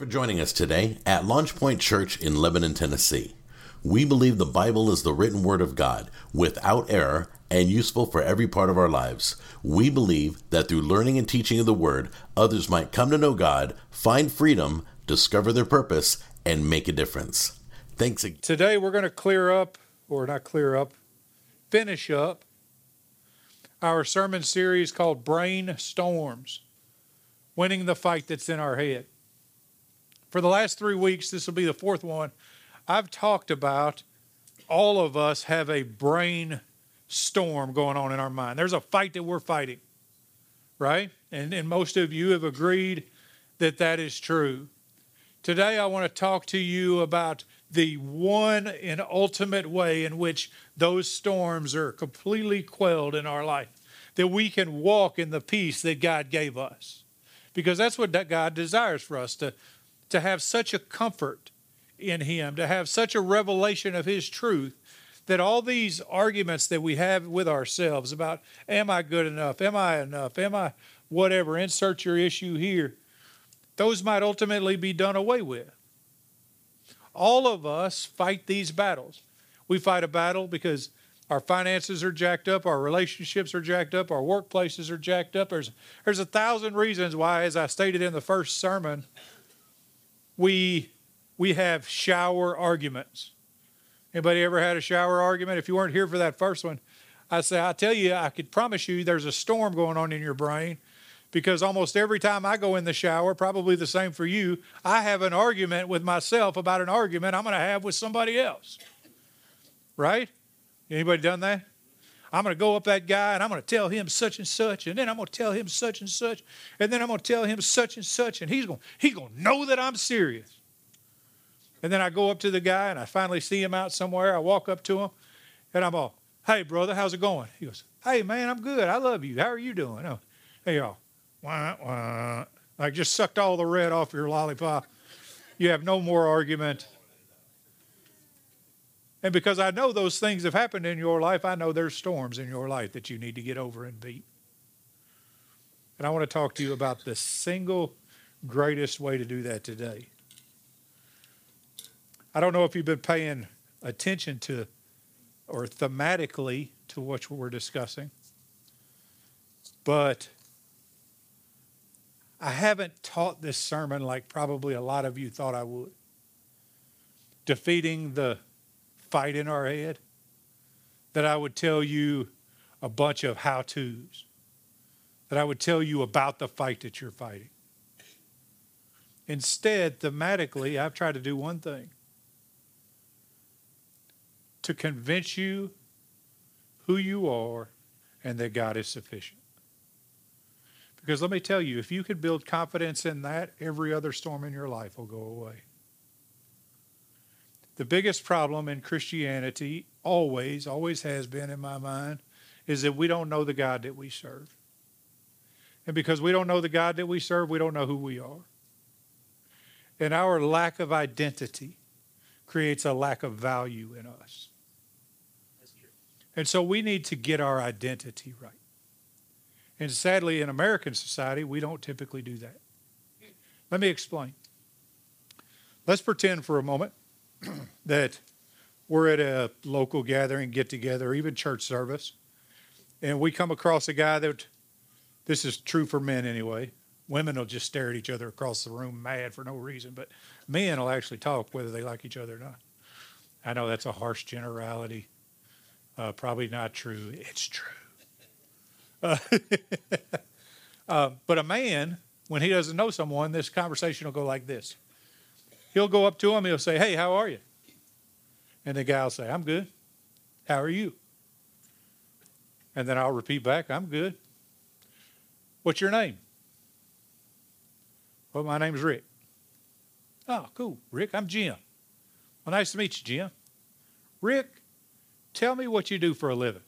for joining us today at Launch Point Church in Lebanon, Tennessee. We believe the Bible is the written word of God, without error, and useful for every part of our lives. We believe that through learning and teaching of the word, others might come to know God, find freedom, discover their purpose, and make a difference. Thanks again. Today we're going to clear up, or not clear up, finish up our sermon series called Brain Storms Winning the Fight That's in Our Head. For the last three weeks, this will be the fourth one, I've talked about all of us have a brain storm going on in our mind. There's a fight that we're fighting, right? And, and most of you have agreed that that is true. Today, I want to talk to you about the one and ultimate way in which those storms are completely quelled in our life, that we can walk in the peace that God gave us. Because that's what God desires for us to to have such a comfort in Him, to have such a revelation of His truth, that all these arguments that we have with ourselves about, am I good enough? Am I enough? Am I whatever? Insert your issue here. Those might ultimately be done away with. All of us fight these battles. We fight a battle because our finances are jacked up, our relationships are jacked up, our workplaces are jacked up. There's, there's a thousand reasons why, as I stated in the first sermon, we we have shower arguments. Anybody ever had a shower argument? If you weren't here for that first one, I say I tell you, I could promise you there's a storm going on in your brain because almost every time I go in the shower, probably the same for you, I have an argument with myself about an argument I'm going to have with somebody else. Right? Anybody done that? I'm going to go up that guy and I'm going to tell him such and such, and then I'm going to tell him such and such, and then I'm going to tell him such and such, and he's going he's going to know that I'm serious. And then I go up to the guy and I finally see him out somewhere. I walk up to him, and I'm all, "Hey, brother, how's it going?" He goes, "Hey, man, I'm good. I love you. How are you doing?" Oh, hey, y'all, wah, wah. like just sucked all the red off your lollipop. You have no more argument. And because I know those things have happened in your life, I know there's storms in your life that you need to get over and beat. And I want to talk to you about the single greatest way to do that today. I don't know if you've been paying attention to or thematically to what we're discussing, but I haven't taught this sermon like probably a lot of you thought I would. Defeating the fight in our head, that I would tell you a bunch of how to's, that I would tell you about the fight that you're fighting. Instead, thematically, I've tried to do one thing to convince you who you are and that God is sufficient. Because let me tell you, if you could build confidence in that, every other storm in your life will go away. The biggest problem in Christianity, always, always has been in my mind, is that we don't know the God that we serve. And because we don't know the God that we serve, we don't know who we are. And our lack of identity creates a lack of value in us. And so we need to get our identity right. And sadly, in American society, we don't typically do that. Let me explain. Let's pretend for a moment that we're at a local gathering, get together, even church service, and we come across a guy that this is true for men anyway. Women will just stare at each other across the room mad for no reason, but men will actually talk whether they like each other or not. I know that's a harsh generality. Uh, probably not true. It's true. Uh, uh, but a man, when he doesn't know someone, this conversation will go like this He'll go up to him, he'll say, Hey, how are you? And the guy will say, I'm good. How are you? And then I'll repeat back, I'm good. What's your name? Well, my name's Rick. Oh, cool. Rick, I'm Jim. Well, nice to meet you, Jim. Rick, tell me what you do for a living.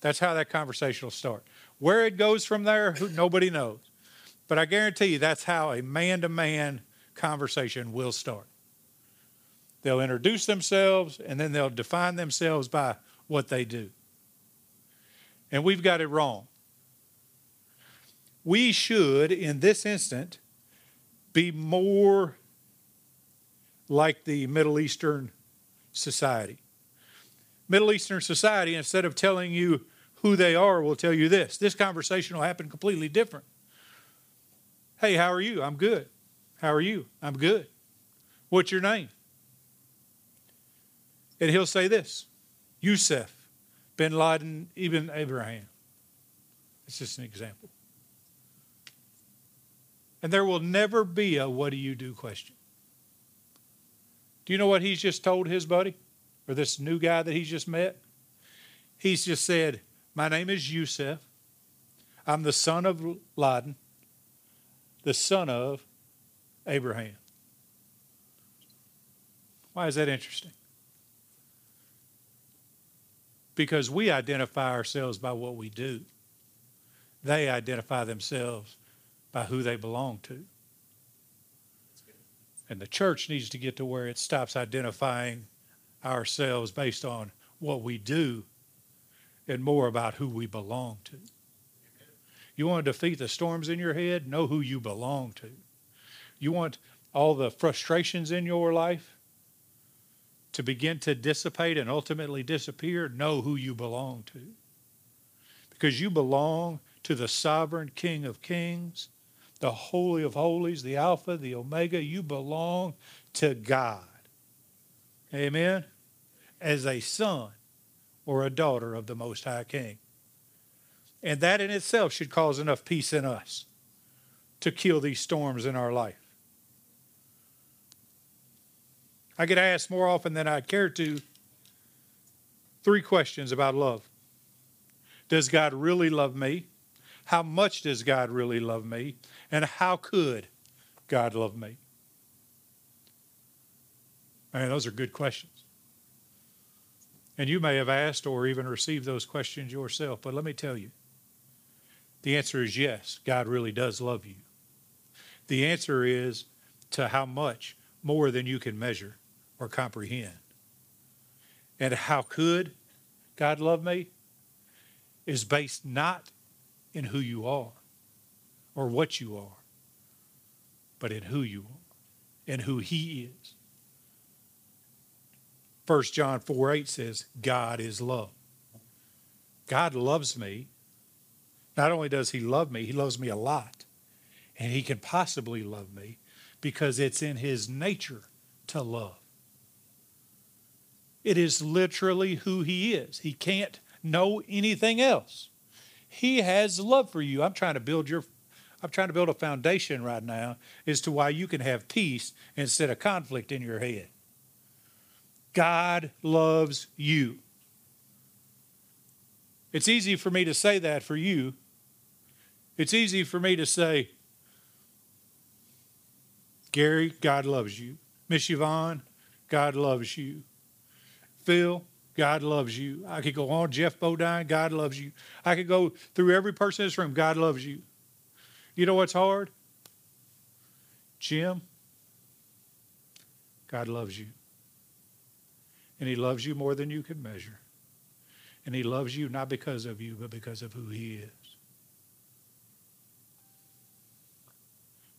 That's how that conversation will start. Where it goes from there, nobody knows. But I guarantee you that's how a man to man conversation will start. They'll introduce themselves and then they'll define themselves by what they do. And we've got it wrong. We should, in this instant, be more like the Middle Eastern society. Middle Eastern society, instead of telling you who they are, will tell you this. This conversation will happen completely different. Hey, how are you? I'm good. How are you? I'm good. What's your name? And he'll say this Yusuf, bin Laden, Ibn Abraham. It's just an example. And there will never be a what do you do question. Do you know what he's just told his buddy or this new guy that he's just met? He's just said, My name is Yusuf. I'm the son of Laden, the son of Abraham. Why is that interesting? Because we identify ourselves by what we do, they identify themselves by who they belong to. And the church needs to get to where it stops identifying ourselves based on what we do and more about who we belong to. You want to defeat the storms in your head? Know who you belong to. You want all the frustrations in your life to begin to dissipate and ultimately disappear? Know who you belong to. Because you belong to the sovereign King of Kings the Holy of Holies, the Alpha, the Omega. You belong to God. Amen? As a son or a daughter of the Most High King. And that in itself should cause enough peace in us to kill these storms in our life. I get asked more often than I care to three questions about love Does God really love me? How much does God really love me? And how could God love me? Man, those are good questions. And you may have asked or even received those questions yourself, but let me tell you the answer is yes, God really does love you. The answer is to how much more than you can measure or comprehend. And how could God love me is based not in who you are, or what you are, but in who you are and who He is. 1 John 4 8 says, God is love. God loves me. Not only does He love me, He loves me a lot. And He can possibly love me because it's in His nature to love. It is literally who He is. He can't know anything else. He has love for you. I'm trying to build your I'm trying to build a foundation right now as to why you can have peace instead of conflict in your head. God loves you. It's easy for me to say that for you. It's easy for me to say, Gary, God loves you. Miss Yvonne, God loves you. Phil, God loves you. I could go on, Jeff Bodine, God loves you. I could go through every person in this room, God loves you. You know what's hard? Jim, God loves you. And He loves you more than you can measure. And He loves you not because of you, but because of who He is.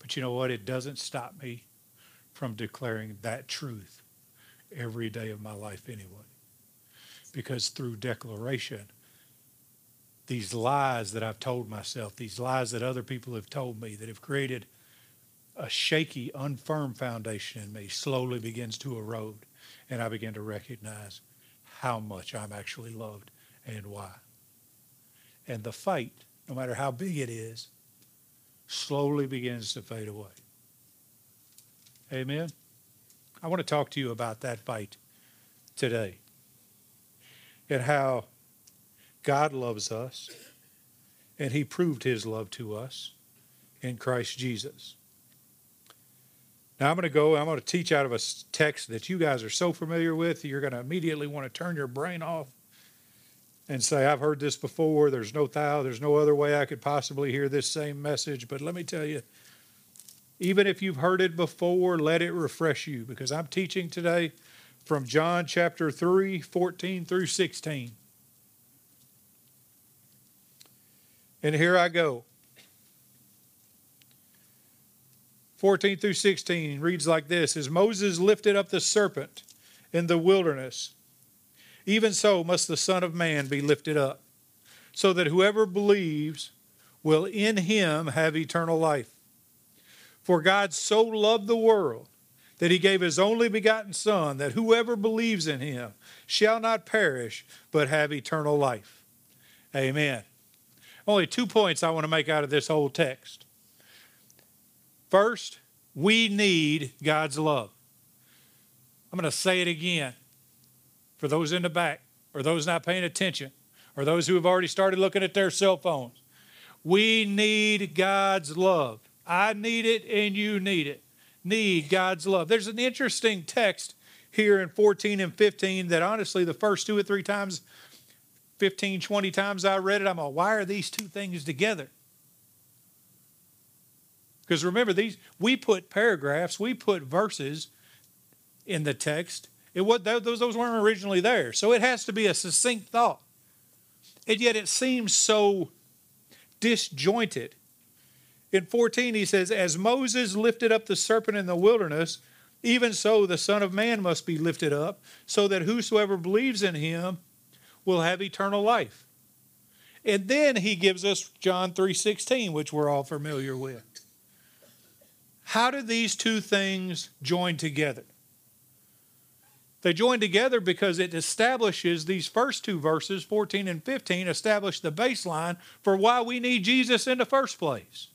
But you know what? It doesn't stop me from declaring that truth every day of my life anyway. Because through declaration, these lies that I've told myself, these lies that other people have told me that have created a shaky, unfirm foundation in me slowly begins to erode. And I begin to recognize how much I'm actually loved and why. And the fight, no matter how big it is, slowly begins to fade away. Amen? I want to talk to you about that fight today and how God loves us, and He proved His love to us in Christ Jesus. Now I'm going to go, I'm going to teach out of a text that you guys are so familiar with, you're going to immediately want to turn your brain off and say, I've heard this before. There's no thou, there's no other way I could possibly hear this same message. But let me tell you, even if you've heard it before, let it refresh you because I'm teaching today from John chapter 3, 14 through 16. And here I go. 14 through 16 reads like this As Moses lifted up the serpent in the wilderness, even so must the Son of Man be lifted up, so that whoever believes will in him have eternal life. For God so loved the world that he gave his only begotten Son, that whoever believes in him shall not perish, but have eternal life. Amen. Only two points I want to make out of this whole text. First, we need God's love. I'm going to say it again for those in the back, or those not paying attention, or those who have already started looking at their cell phones. We need God's love. I need it and you need it. Need God's love. There's an interesting text here in 14 and 15 that honestly, the first two or three times, 15, 20 times I read it, I'm like, why are these two things together? Because remember, these we put paragraphs, we put verses in the text. It what those those weren't originally there, so it has to be a succinct thought. And yet, it seems so disjointed. In 14, he says, As Moses lifted up the serpent in the wilderness, even so the Son of Man must be lifted up, so that whosoever believes in him will have eternal life. And then he gives us John 3:16, which we're all familiar with. How do these two things join together? They join together because it establishes these first two verses, 14 and 15, establish the baseline for why we need Jesus in the first place.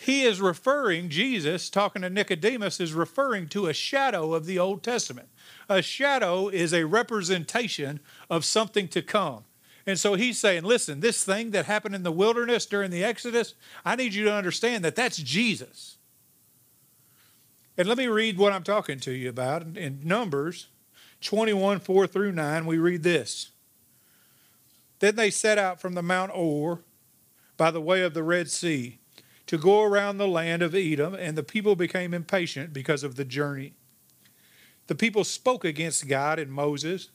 He is referring, Jesus, talking to Nicodemus, is referring to a shadow of the Old Testament. A shadow is a representation of something to come. And so he's saying, listen, this thing that happened in the wilderness during the Exodus, I need you to understand that that's Jesus. And let me read what I'm talking to you about. In Numbers 21 4 through 9, we read this. Then they set out from the Mount Hor by the way of the Red Sea to go around the land of Edom, and the people became impatient because of the journey. The people spoke against God and Moses.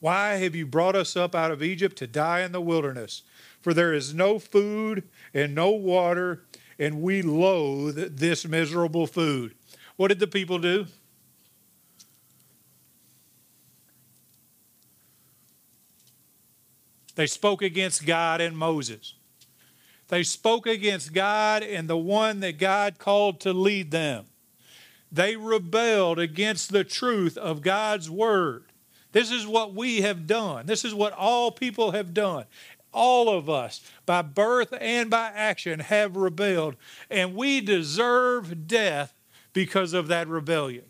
Why have you brought us up out of Egypt to die in the wilderness? For there is no food and no water, and we loathe this miserable food. What did the people do? They spoke against God and Moses. They spoke against God and the one that God called to lead them. They rebelled against the truth of God's word. This is what we have done. This is what all people have done. All of us, by birth and by action, have rebelled, and we deserve death because of that rebellion,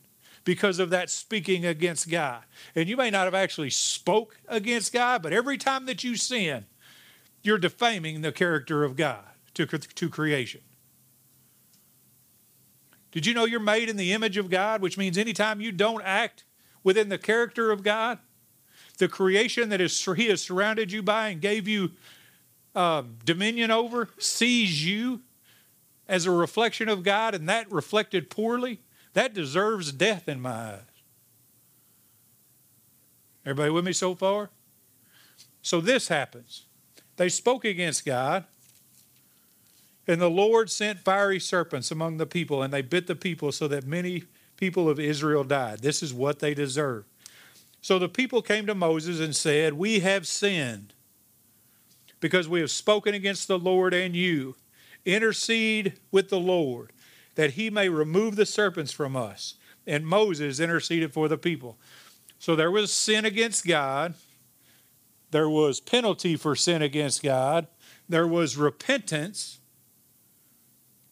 because of that speaking against God. And you may not have actually spoke against God, but every time that you sin, you're defaming the character of God to, to creation. Did you know you're made in the image of God, which means anytime you don't act within the character of God, the creation that is, He has surrounded you by and gave you uh, dominion over sees you as a reflection of God and that reflected poorly, that deserves death in my eyes. Everybody with me so far? So this happens. They spoke against God, and the Lord sent fiery serpents among the people, and they bit the people so that many people of Israel died. This is what they deserve. So the people came to Moses and said, We have sinned because we have spoken against the Lord and you intercede with the Lord that he may remove the serpents from us. And Moses interceded for the people. So there was sin against God, there was penalty for sin against God, there was repentance,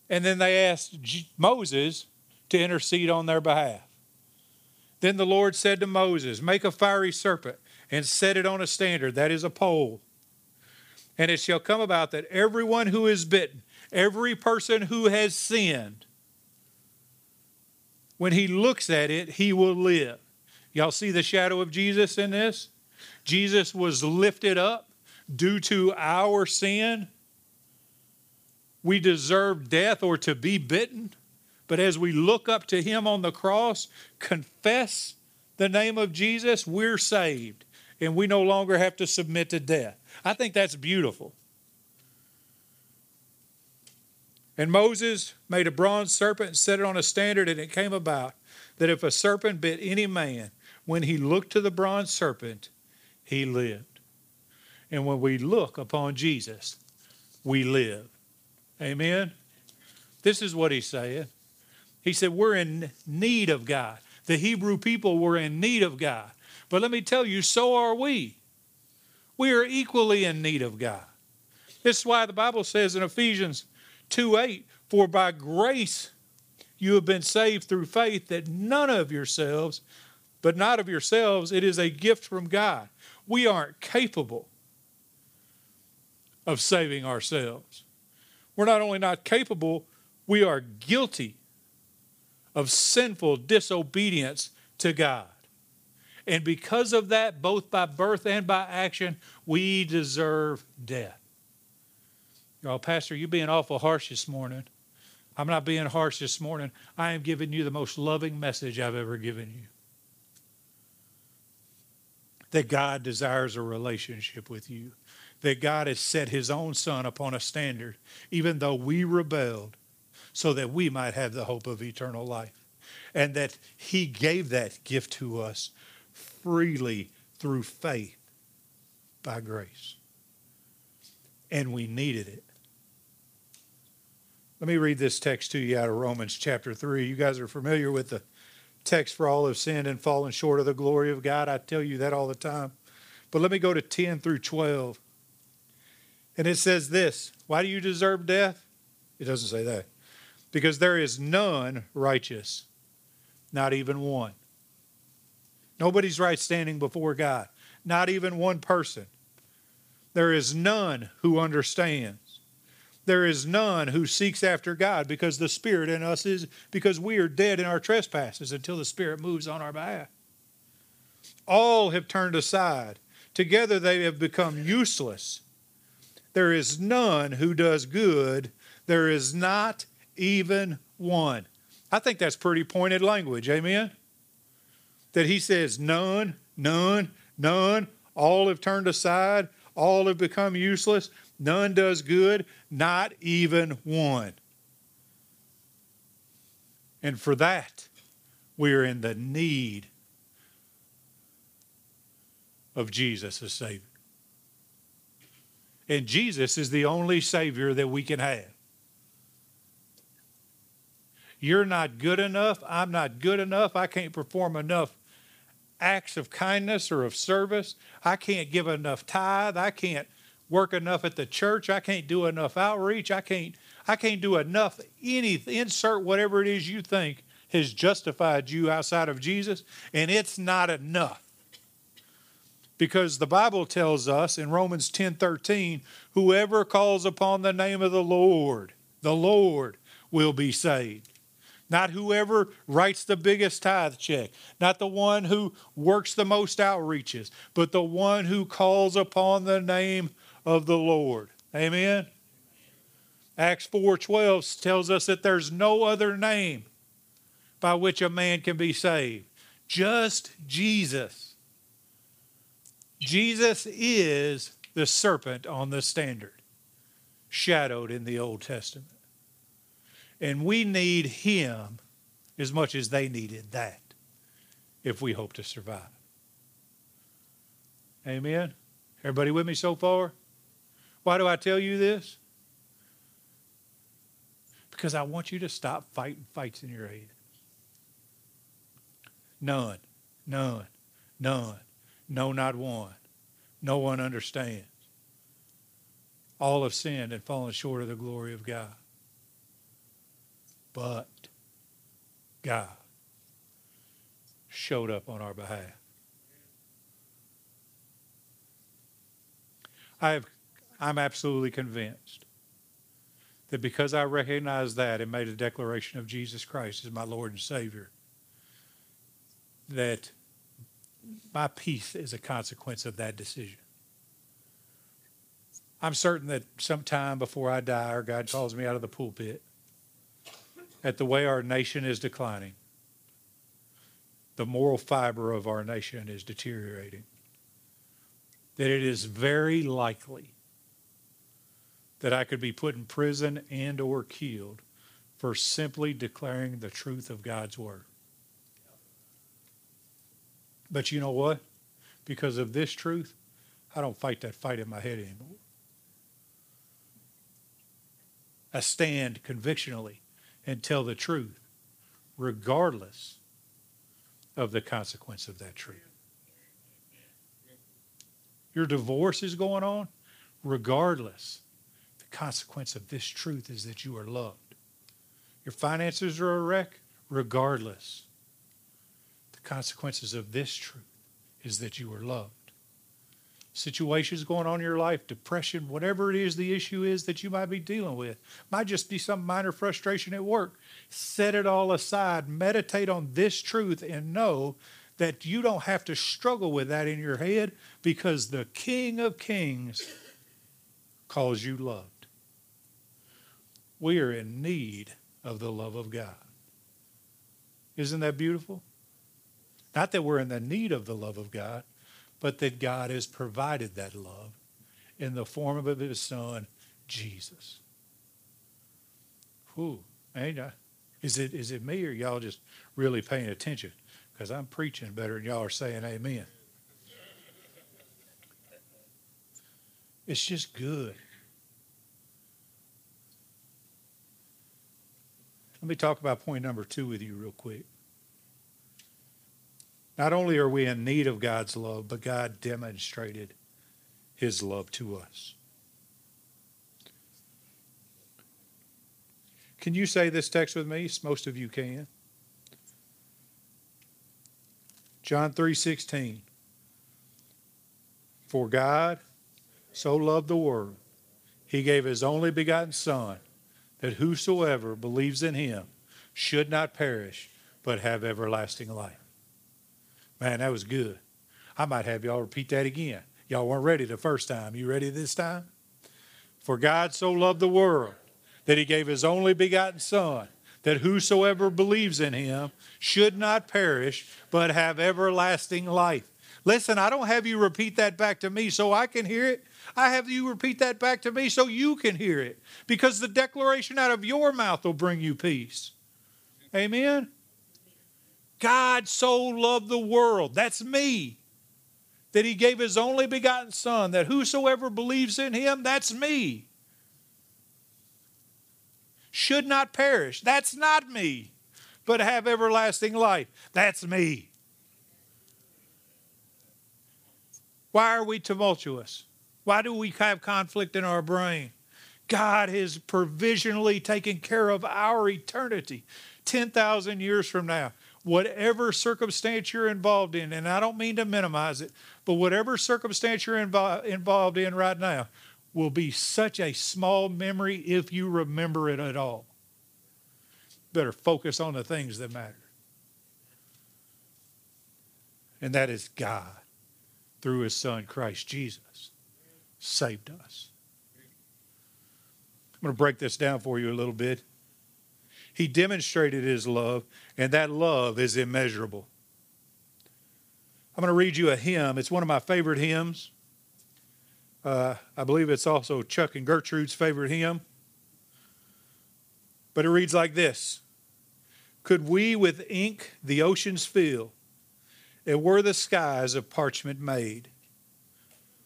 and then they asked Moses to intercede on their behalf. Then the Lord said to Moses, Make a fiery serpent and set it on a standard, that is a pole. And it shall come about that everyone who is bitten, Every person who has sinned, when he looks at it, he will live. Y'all see the shadow of Jesus in this? Jesus was lifted up due to our sin. We deserve death or to be bitten. But as we look up to him on the cross, confess the name of Jesus, we're saved. And we no longer have to submit to death. I think that's beautiful. And Moses made a bronze serpent and set it on a standard, and it came about that if a serpent bit any man, when he looked to the bronze serpent, he lived. And when we look upon Jesus, we live. Amen? This is what he's saying. He said, We're in need of God. The Hebrew people were in need of God. But let me tell you, so are we. We are equally in need of God. This is why the Bible says in Ephesians 2 8, For by grace you have been saved through faith, that none of yourselves, but not of yourselves, it is a gift from God. We aren't capable of saving ourselves. We're not only not capable, we are guilty of sinful disobedience to God. And because of that, both by birth and by action, we deserve death. Oh, Pastor, you're being awful harsh this morning. I'm not being harsh this morning. I am giving you the most loving message I've ever given you. That God desires a relationship with you. That God has set his own son upon a standard, even though we rebelled, so that we might have the hope of eternal life. And that he gave that gift to us freely through faith by grace. And we needed it. Let me read this text to you out of Romans chapter 3. You guys are familiar with the text for all have sinned and fallen short of the glory of God. I tell you that all the time. But let me go to 10 through 12. And it says this Why do you deserve death? It doesn't say that. Because there is none righteous, not even one. Nobody's right standing before God, not even one person. There is none who understands. There is none who seeks after God because the Spirit in us is, because we are dead in our trespasses until the Spirit moves on our behalf. All have turned aside. Together they have become useless. There is none who does good. There is not even one. I think that's pretty pointed language. Amen? That he says, none, none, none. All have turned aside. All have become useless. None does good, not even one. And for that, we are in the need of Jesus as Savior. And Jesus is the only Savior that we can have. You're not good enough. I'm not good enough. I can't perform enough acts of kindness or of service. I can't give enough tithe. I can't work enough at the church. I can't do enough outreach. I can't I can't do enough any insert whatever it is you think has justified you outside of Jesus, and it's not enough. Because the Bible tells us in Romans 10:13, whoever calls upon the name of the Lord, the Lord will be saved. Not whoever writes the biggest tithe check, not the one who works the most outreaches, but the one who calls upon the name of the Lord. Amen. Acts 4:12 tells us that there's no other name by which a man can be saved. Just Jesus. Jesus is the serpent on the standard, shadowed in the Old Testament. And we need him as much as they needed that if we hope to survive. Amen. Everybody with me so far? Why do I tell you this? Because I want you to stop fighting fights in your head. None, none, none, no, not one. No one understands. All have sinned and fallen short of the glory of God. But God showed up on our behalf. I have I'm absolutely convinced that because I recognized that and made a declaration of Jesus Christ as my Lord and Savior, that my peace is a consequence of that decision. I'm certain that sometime before I die or God calls me out of the pulpit, at the way our nation is declining, the moral fiber of our nation is deteriorating, that it is very likely that I could be put in prison and or killed for simply declaring the truth of God's word. But you know what? Because of this truth, I don't fight that fight in my head anymore. I stand convictionally and tell the truth, regardless of the consequence of that truth. Your divorce is going on, regardless. Consequence of this truth is that you are loved. Your finances are a wreck, regardless. The consequences of this truth is that you are loved situations going on in your life, depression, whatever it is the issue is that you might be dealing with. Might just be some minor frustration at work. Set it all aside, meditate on this truth, and know that you don't have to struggle with that in your head because the King of Kings calls you loved. We are in need of the love of God. Isn't that beautiful? Not that we're in the need of the love of God, but that God has provided that love in the form of his son, Jesus. Man, is it, is it me or y'all just really paying attention? Because I'm preaching better than y'all are saying amen. It's just good. Let me talk about point number two with you real quick. Not only are we in need of God's love, but God demonstrated his love to us. Can you say this text with me? Most of you can. John 3:16 For God so loved the world he gave his only begotten son that whosoever believes in him should not perish but have everlasting life. Man, that was good. I might have y'all repeat that again. Y'all weren't ready the first time. You ready this time? For God so loved the world that he gave his only begotten Son, that whosoever believes in him should not perish, but have everlasting life. Listen, I don't have you repeat that back to me so I can hear it. I have you repeat that back to me so you can hear it. Because the declaration out of your mouth will bring you peace. Amen? God so loved the world, that's me, that he gave his only begotten Son, that whosoever believes in him, that's me, should not perish. That's not me, but have everlasting life. That's me. Why are we tumultuous? Why do we have conflict in our brain? God has provisionally taken care of our eternity 10,000 years from now whatever circumstance you're involved in, and I don't mean to minimize it, but whatever circumstance you're invo- involved in right now will be such a small memory if you remember it at all. Better focus on the things that matter. And that is God, through his Son, Christ Jesus, saved us. I'm going to break this down for you a little bit. He demonstrated his love, and that love is immeasurable. I'm going to read you a hymn. It's one of my favorite hymns. Uh, I believe it's also Chuck and Gertrude's favorite hymn. But it reads like this Could we with ink the oceans fill, and were the skies of parchment made,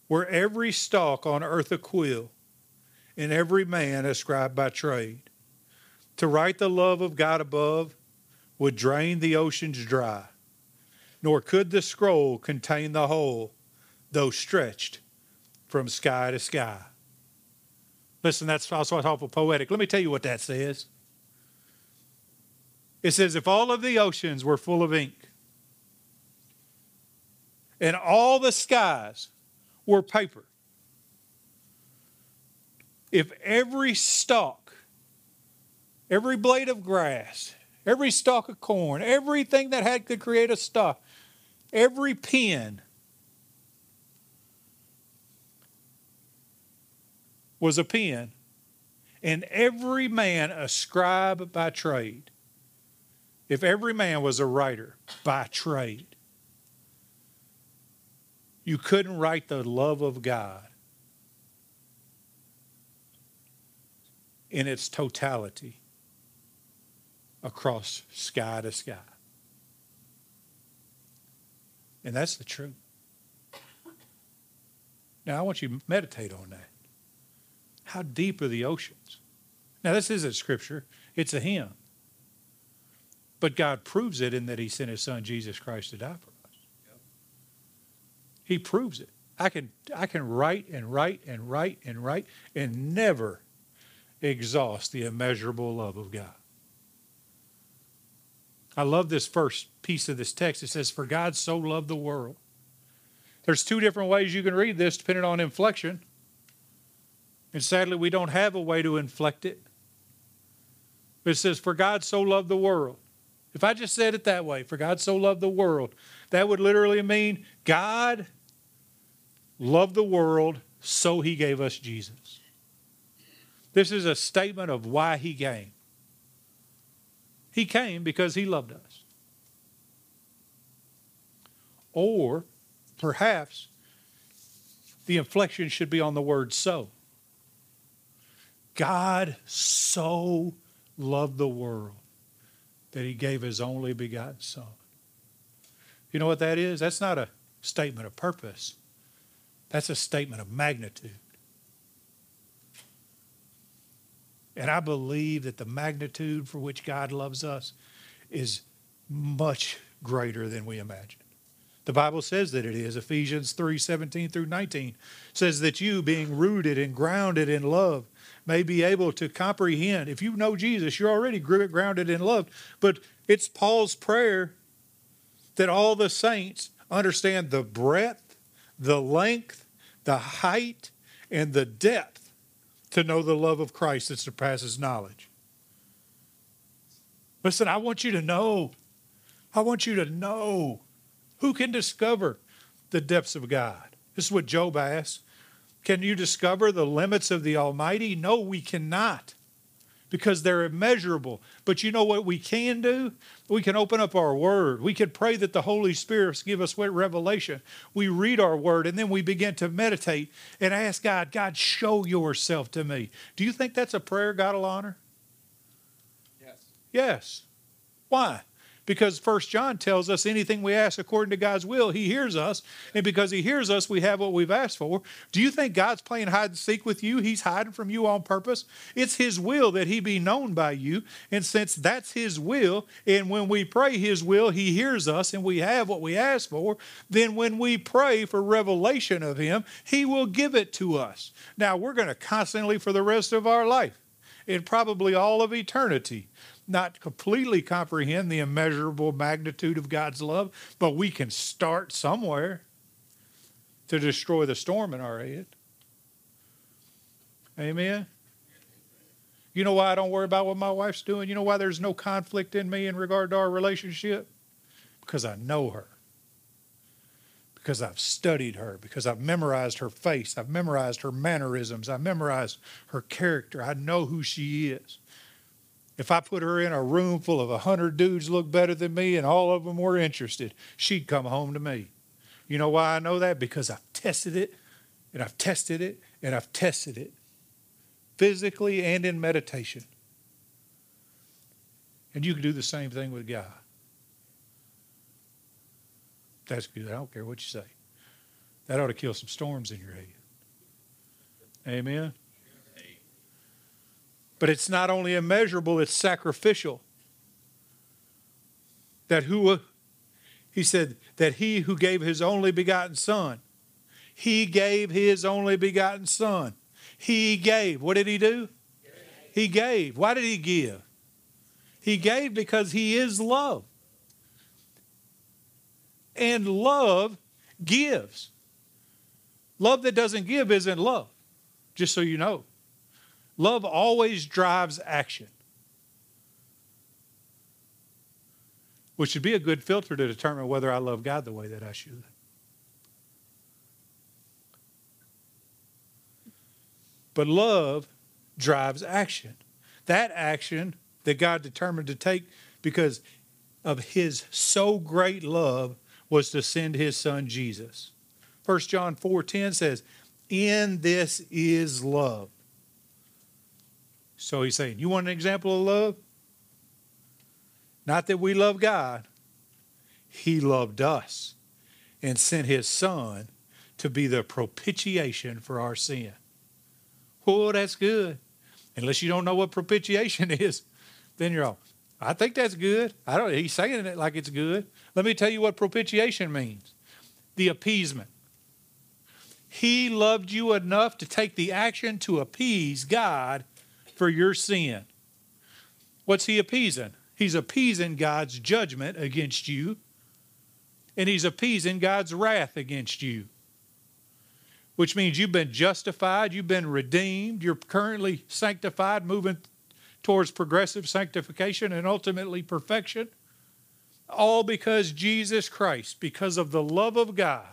were every stalk on earth a quill, and every man a scribe by trade, to write the love of God above would drain the oceans dry, nor could the scroll contain the whole, though stretched from sky to sky. Listen, that's also awful poetic. Let me tell you what that says. It says, if all of the oceans were full of ink, and all the skies were paper, if every stalk every blade of grass, every stalk of corn, everything that had to create a stalk, every pen was a pen, and every man a scribe by trade. If every man was a writer by trade, you couldn't write the love of God in its totality across sky to sky. And that's the truth. Now, I want you to meditate on that. How deep are the oceans? Now, this isn't scripture, it's a hymn. But God proves it in that He sent His Son, Jesus Christ, to die for us. He proves it. I can, I can write and write and write and write and never exhaust the immeasurable love of God. I love this first piece of this text. It says, For God so loved the world. There's two different ways you can read this depending on inflection. And sadly, we don't have a way to inflect it. It says, For God so loved the world. If I just said it that way, for God so loved the world, that would literally mean God loved the world, so he gave us Jesus. This is a statement of why he came. He came because he loved us. Or perhaps the inflection should be on the word so. God so loved the world that he gave his only begotten Son. You know what that is? That's not a statement of purpose, that's a statement of magnitude. And I believe that the magnitude for which God loves us is much greater than we imagine. The Bible says that it is. Ephesians 3 17 through 19 says that you, being rooted and grounded in love, may be able to comprehend. If you know Jesus, you're already grounded in love. But it's Paul's prayer that all the saints understand the breadth, the length, the height, and the depth to know the love of Christ that surpasses knowledge. Listen, I want you to know. I want you to know who can discover the depths of God. This is what Job asked. Can you discover the limits of the Almighty? No, we cannot because they're immeasurable. But you know what we can do? We can open up our word. We can pray that the Holy Spirit give us revelation. We read our word and then we begin to meditate and ask God, God, show yourself to me. Do you think that's a prayer God will honor? Yes. Yes. Why? Because First John tells us anything we ask according to God's will, He hears us, and because He hears us, we have what we've asked for. Do you think God's playing hide and seek with you? He's hiding from you on purpose. It's His will that He be known by you, and since that's His will, and when we pray His will, He hears us, and we have what we ask for. Then when we pray for revelation of Him, He will give it to us. Now we're going to constantly, for the rest of our life, and probably all of eternity not completely comprehend the immeasurable magnitude of God's love, but we can start somewhere to destroy the storm in our head. Amen. You know why I don't worry about what my wife's doing? You know why there's no conflict in me in regard to our relationship? Because I know her. Because I've studied her, because I've memorized her face, I've memorized her mannerisms, I've memorized her character. I know who she is. If I put her in a room full of a hundred dudes look better than me and all of them were interested, she'd come home to me. You know why I know that? Because I've tested it and I've tested it and I've tested it physically and in meditation. And you can do the same thing with God. That's good. I don't care what you say. That ought to kill some storms in your head. Amen. But it's not only immeasurable, it's sacrificial. That who, he said, that he who gave his only begotten son, he gave his only begotten son. He gave. What did he do? He gave. Why did he give? He gave because he is love. And love gives. Love that doesn't give isn't love, just so you know. Love always drives action, which should be a good filter to determine whether I love God the way that I should. But love drives action. That action that God determined to take because of his so great love was to send his son Jesus. 1 John 4:10 says, "In this is love, So he's saying, You want an example of love? Not that we love God, He loved us and sent His Son to be the propitiation for our sin. Oh, that's good. Unless you don't know what propitiation is, then you're all, I think that's good. I don't he's saying it like it's good. Let me tell you what propitiation means. The appeasement. He loved you enough to take the action to appease God for your sin. What's he appeasing? He's appeasing God's judgment against you, and he's appeasing God's wrath against you which means you've been justified, you've been redeemed, you're currently sanctified, moving towards progressive sanctification and ultimately perfection. All because Jesus Christ, because of the love of God,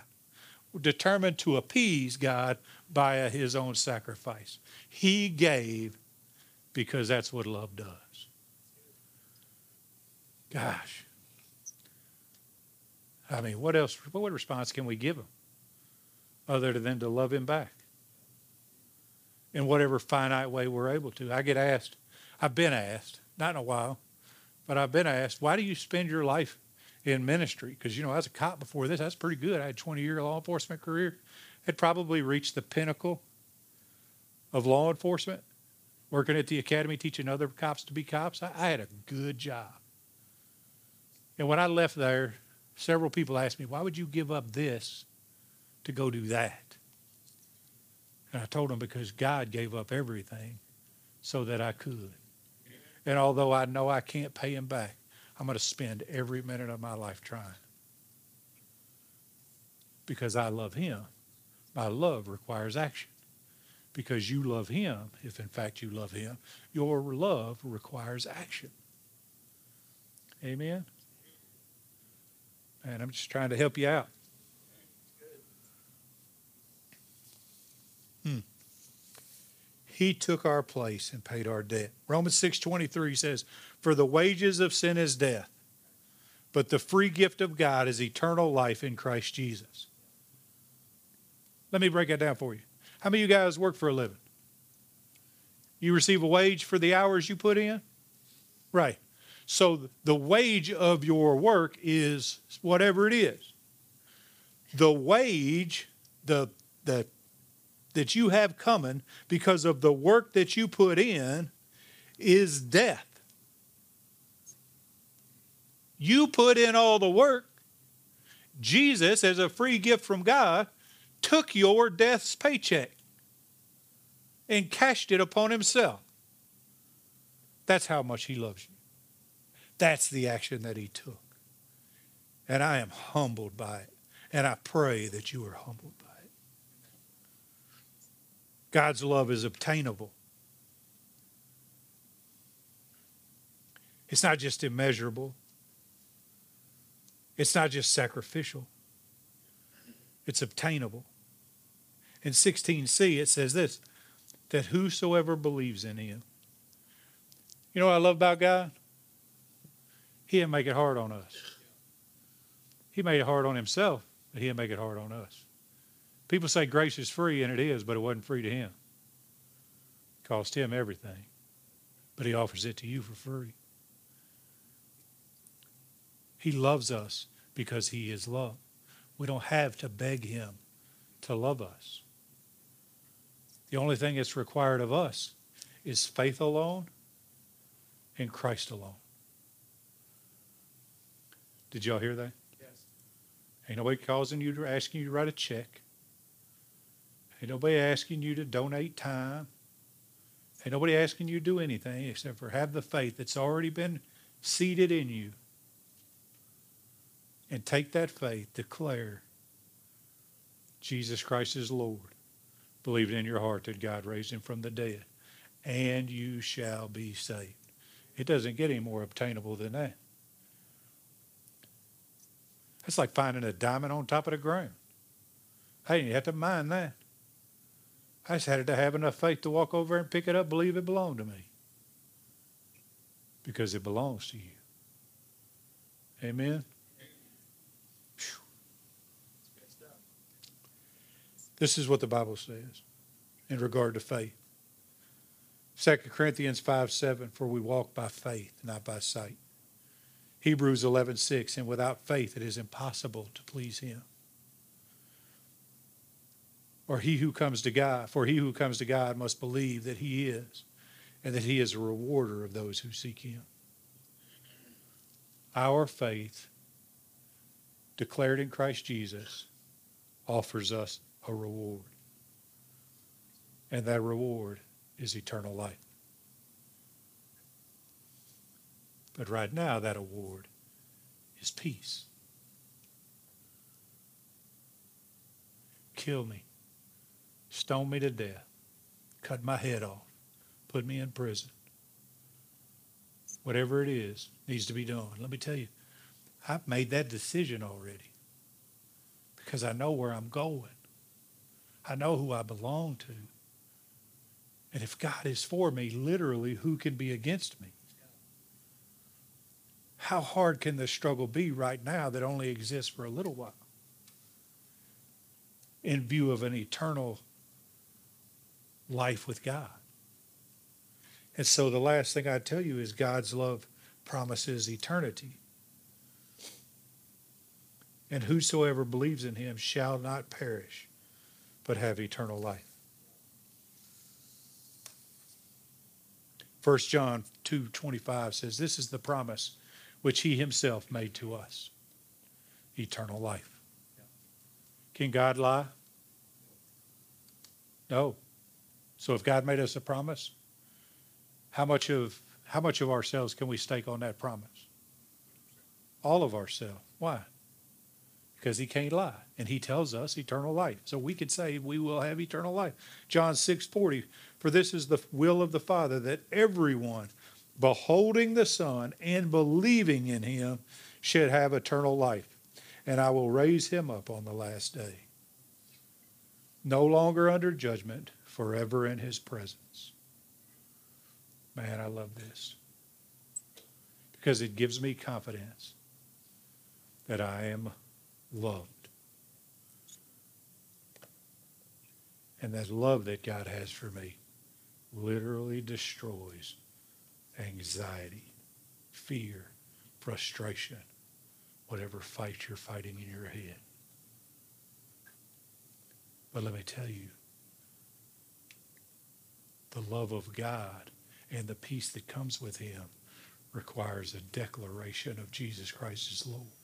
determined to appease God by his own sacrifice. He gave because that's what love does. Gosh. I mean, what else? What response can we give him? other than to love him back in whatever finite way we're able to. I get asked, I've been asked, not in a while, but I've been asked, why do you spend your life in ministry? Because, you know, I was a cop before this. That's pretty good. I had a 20 year law enforcement career. Had probably reached the pinnacle of law enforcement, working at the academy, teaching other cops to be cops. I, I had a good job. And when I left there, several people asked me, why would you give up this to go do that. And I told them because God gave up everything so that I could. And although I know I can't pay him back, I'm going to spend every minute of my life trying. Because I love him. My love requires action. Because you love him, if in fact you love him, your love requires action. Amen? And I'm just trying to help you out. Hmm. He took our place and paid our debt. Romans 6:23 says, "For the wages of sin is death, but the free gift of God is eternal life in Christ Jesus." Let me break that down for you. How many of you guys work for a living? You receive a wage for the hours you put in? Right. So the wage of your work is whatever it is. The wage, the the that you have coming because of the work that you put in is death. You put in all the work. Jesus, as a free gift from God, took your death's paycheck and cashed it upon himself. That's how much he loves you. That's the action that he took. And I am humbled by it. And I pray that you are humbled by it. God's love is obtainable. It's not just immeasurable. It's not just sacrificial. It's obtainable. In 16c, it says this that whosoever believes in him. You know what I love about God? He didn't make it hard on us. He made it hard on himself, but he didn't make it hard on us. People say grace is free, and it is, but it wasn't free to him. It cost him everything, but he offers it to you for free. He loves us because he is love. We don't have to beg him to love us. The only thing that's required of us is faith alone in Christ alone. Did y'all hear that? Yes. Ain't nobody causing you to asking you to write a check. Ain't nobody asking you to donate time. Ain't nobody asking you to do anything except for have the faith that's already been seated in you. And take that faith, declare Jesus Christ is Lord. Believe in your heart that God raised him from the dead, and you shall be saved. It doesn't get any more obtainable than that. That's like finding a diamond on top of the ground. Hey, you have to mind that. I just had to have enough faith to walk over and pick it up, believe it belonged to me. Because it belongs to you. Amen? This is what the Bible says in regard to faith. 2 Corinthians 5 7, for we walk by faith, not by sight. Hebrews 11 6, and without faith it is impossible to please him. Or he who comes to God, for he who comes to God must believe that he is, and that he is a rewarder of those who seek him. Our faith, declared in Christ Jesus, offers us a reward. And that reward is eternal life. But right now, that award is peace. Kill me, stone me to death, cut my head off, put me in prison. Whatever it is needs to be done. Let me tell you, I've made that decision already because I know where I'm going. I know who I belong to. And if God is for me, literally, who can be against me? How hard can the struggle be right now that only exists for a little while? In view of an eternal life with God. And so the last thing I tell you is God's love promises eternity. And whosoever believes in him shall not perish, but have eternal life. 1 John 2:25 says this is the promise which he himself made to us eternal life. Can God lie? No. So if God made us a promise, how much of how much of ourselves can we stake on that promise? All of ourselves. Why? Because he can't lie. And he tells us eternal life. So we could say we will have eternal life. John 6 40, for this is the will of the Father that everyone beholding the Son and believing in him should have eternal life. And I will raise him up on the last day. No longer under judgment, forever in his presence. Man, I love this. Because it gives me confidence that I am loved. And that love that God has for me literally destroys anxiety, fear, frustration, whatever fight you're fighting in your head. But let me tell you, the love of God and the peace that comes with Him requires a declaration of Jesus Christ as Lord.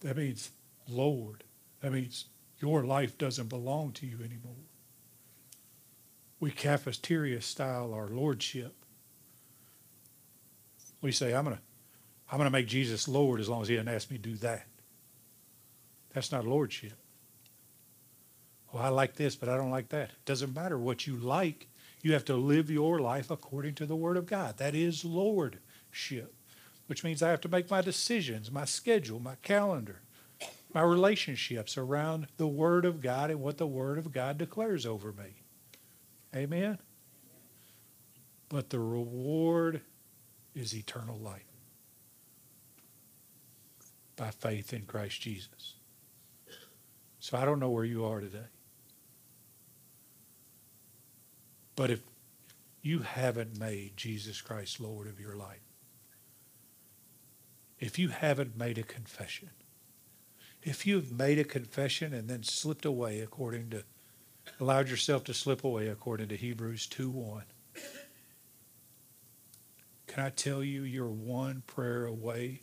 That means Lord. That means your life doesn't belong to you anymore. We cafeteria style our lordship. We say, I'm gonna I'm gonna make Jesus Lord as long as he doesn't ask me to do that. That's not lordship. Well, I like this, but I don't like that. It doesn't matter what you like. You have to live your life according to the Word of God. That is lordship, which means I have to make my decisions, my schedule, my calendar, my relationships around the Word of God and what the Word of God declares over me. Amen? But the reward is eternal life by faith in Christ Jesus. So I don't know where you are today. But if you haven't made Jesus Christ Lord of your life, if you haven't made a confession, if you've made a confession and then slipped away according to, allowed yourself to slip away according to Hebrews 2 1, can I tell you you're one prayer away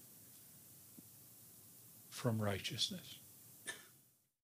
from righteousness?